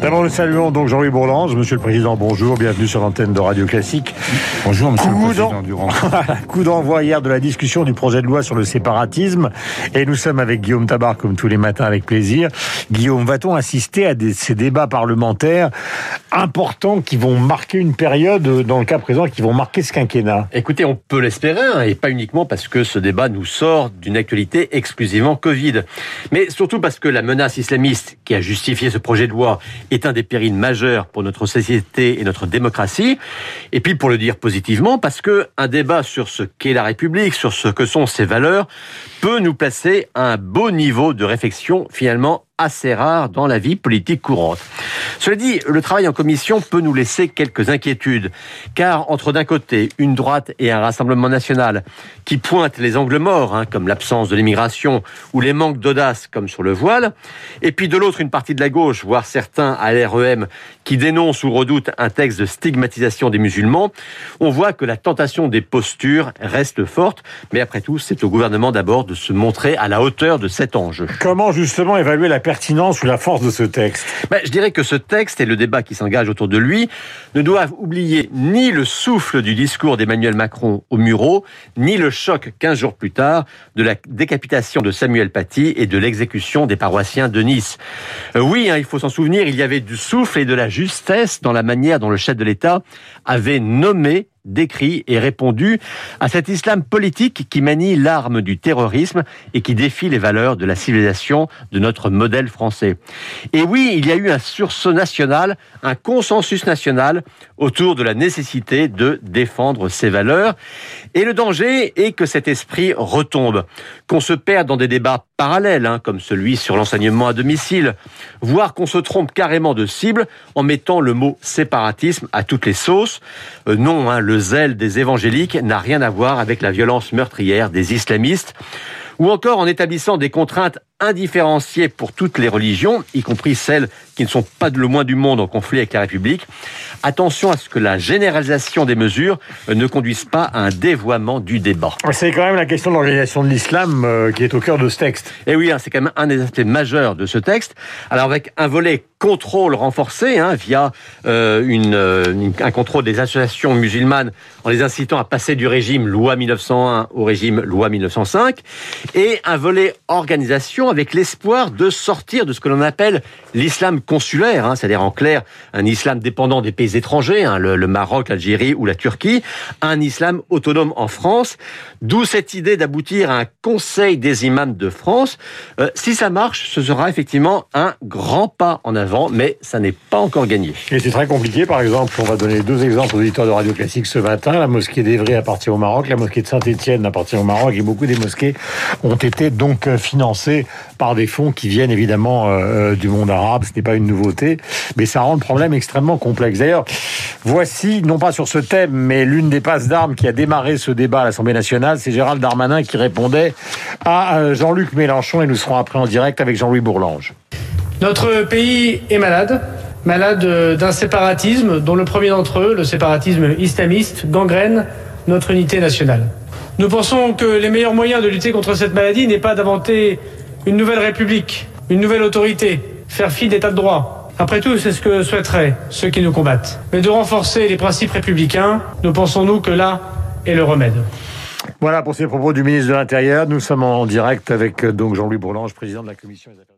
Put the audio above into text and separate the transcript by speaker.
Speaker 1: D'abord, nous saluons donc Jean-Louis Bourlange. Monsieur le Président, bonjour, bienvenue sur l'antenne de Radio Classique.
Speaker 2: Bonjour, Monsieur
Speaker 1: Coup
Speaker 2: le Président
Speaker 1: d'en-
Speaker 2: Durand.
Speaker 1: Coup d'envoi hier de la discussion du projet de loi sur le séparatisme. Et nous sommes avec Guillaume Tabar, comme tous les matins, avec plaisir. Guillaume, va-t-on assister à des- ces débats parlementaires importants qui vont marquer une période, euh, dans le cas présent, qui vont marquer ce quinquennat?
Speaker 3: Écoutez, on peut l'espérer, hein, et pas uniquement parce que ce débat nous sort d'une actualité exclusivement Covid, mais surtout parce que la menace islamiste qui a justifié ce projet de loi est un des périls majeurs pour notre société et notre démocratie, et puis pour le dire positivement, parce que un débat sur ce qu'est la République, sur ce que sont ses valeurs, peut nous placer à un beau niveau de réflexion finalement assez rare dans la vie politique courante. Cela dit, le travail en commission peut nous laisser quelques inquiétudes, car entre d'un côté une droite et un rassemblement national qui pointent les angles morts, hein, comme l'absence de l'immigration ou les manques d'audace, comme sur le voile, et puis de l'autre une partie de la gauche, voire certains à l'REM, qui dénoncent ou redoutent un texte de stigmatisation des musulmans, on voit que la tentation des postures reste forte, mais après tout, c'est au gouvernement d'abord de se montrer à la hauteur de cet enjeu.
Speaker 1: Comment justement évaluer la
Speaker 3: Ben, je dirais que ce texte et le débat qui s'engage autour de lui ne doivent oublier ni le souffle du discours d'Emmanuel Macron au Murau, ni le choc 15 jours plus tard de la décapitation de Samuel Paty et de l'exécution des paroissiens de Nice. Euh, oui, hein, il faut s'en souvenir, il y avait du souffle et de la justesse dans la manière dont le chef de l'État avait nommé décrit et répondu à cet islam politique qui manie l'arme du terrorisme et qui défie les valeurs de la civilisation de notre modèle français. Et oui, il y a eu un sursaut national, un consensus national autour de la nécessité de défendre ces valeurs. Et le danger est que cet esprit retombe, qu'on se perde dans des débats parallèles, hein, comme celui sur l'enseignement à domicile, voire qu'on se trompe carrément de cible en mettant le mot séparatisme à toutes les sauces. Euh, non, hein, le zèle des évangéliques n'a rien à voir avec la violence meurtrière des islamistes, ou encore en établissant des contraintes indifférenciées pour toutes les religions, y compris celles qui ne sont pas de le moins du monde en conflit avec la République. Attention à ce que la généralisation des mesures euh, ne conduise pas à un dévoiement du débat.
Speaker 1: C'est quand même la question de l'organisation de l'islam euh, qui est au cœur de ce texte.
Speaker 3: Et oui, hein, c'est quand même un des aspects majeurs de ce texte. Alors avec un volet contrôle renforcé hein, via euh, une, une- un contrôle des associations musulmanes en les incitant à passer du régime loi 1901 au régime loi 1905 et un volet organisation avec l'espoir de sortir de ce que l'on appelle l'islam consulaire, hein, c'est-à-dire en clair un islam dépendant des pays étrangers, hein, le, le Maroc, l'Algérie ou la Turquie, un islam autonome en France, d'où cette idée d'aboutir à un conseil des imams de France. Euh, si ça marche, ce sera effectivement un grand pas en avant, mais ça n'est pas encore gagné.
Speaker 1: Et c'est très compliqué, par exemple, on va donner deux exemples aux auditeurs de Radio Classique ce matin. La mosquée d'Evry appartient au Maroc, la mosquée de Saint-Étienne appartient au Maroc, et beaucoup des mosquées ont été donc euh, financées par des fonds qui viennent évidemment euh, du monde arabe. Ce n'est pas une nouveauté, mais ça rend le problème extrêmement complexe. D'ailleurs, voici, non pas sur ce thème, mais l'une des passes d'armes qui a démarré ce débat à l'Assemblée nationale, c'est Gérald Darmanin qui répondait à euh, Jean-Luc Mélenchon, et nous serons après en direct avec Jean-Louis Bourlange.
Speaker 4: Notre pays est malade, malade euh, d'un séparatisme dont le premier d'entre eux, le séparatisme islamiste, gangrène notre unité nationale. Nous pensons que les meilleurs moyens de lutter contre cette maladie n'est pas d'inventer une nouvelle république, une nouvelle autorité, faire fi d'état de droit. Après tout, c'est ce que souhaiteraient ceux qui nous combattent. Mais de renforcer les principes républicains, nous pensons nous que là est le remède.
Speaker 1: Voilà pour ces propos du ministre de l'Intérieur. Nous sommes en direct avec euh, donc Jean-Louis Bourlange, président de la commission des affaires